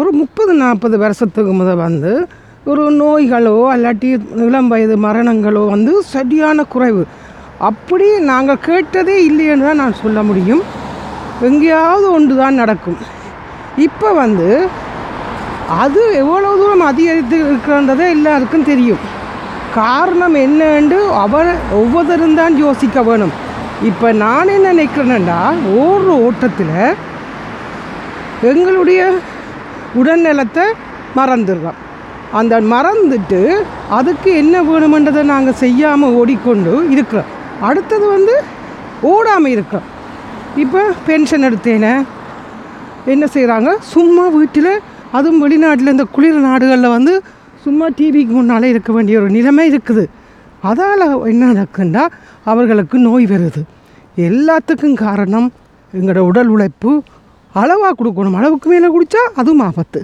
ஒரு முப்பது நாற்பது வருஷத்துக்கு முத வந்து ஒரு நோய்களோ அல்லாட்டி இளம் வயது மரணங்களோ வந்து சரியான குறைவு. அப்படி நாங்கள் கேட்டதே இல்லைன்னு தான் நான் சொல்ல முடியும். எங்கேயாவது ஒன்று தான் நடக்கும். இப்போ வந்து அது எவ்வளோ தூரம் அதிகரித்து இருக்கிறன்றதே எல்லாருக்கும் தெரியும். காரணம் என்னன்னு அவர் ஒவ்வொருத்தரும் தான் யோசிக்க வேணும். இப்போ நான் என்ன நினைக்கிறேன்னா ஓடுற ஓட்டத்தில் எங்களுடைய உடல்நலத்தை மறந்துடுறோம். அந்த மறந்துட்டு அதுக்கு என்ன வேணுமென்றதை நாங்கள் செய்யாமல் ஓடிக்கொண்டு இருக்கிறோம். அடுத்தது வந்து ஓடாமல் இருக்கிறோம். இப்போ பென்ஷன் எடுத்தேனே. என்ன செய்கிறாங்க? சும்மா வீட்டில் அதுவும் வெளிநாட்டில் இந்த குளிர் நாடுகளில் வந்து சும்மா டிவிக்கு முன்னாலே இருக்க வேண்டிய ஒரு நிலைமை இருக்குது. அதால் என்ன நடக்குன்னா அவர்களுக்கு நோய் வருது. எல்லாத்துக்கும் காரணம் எங்களோட உடல் உழைப்பு அளவாக கொடுக்கணும். அளவுக்கு மேலே குடித்தா அதுவும் ஆபத்து.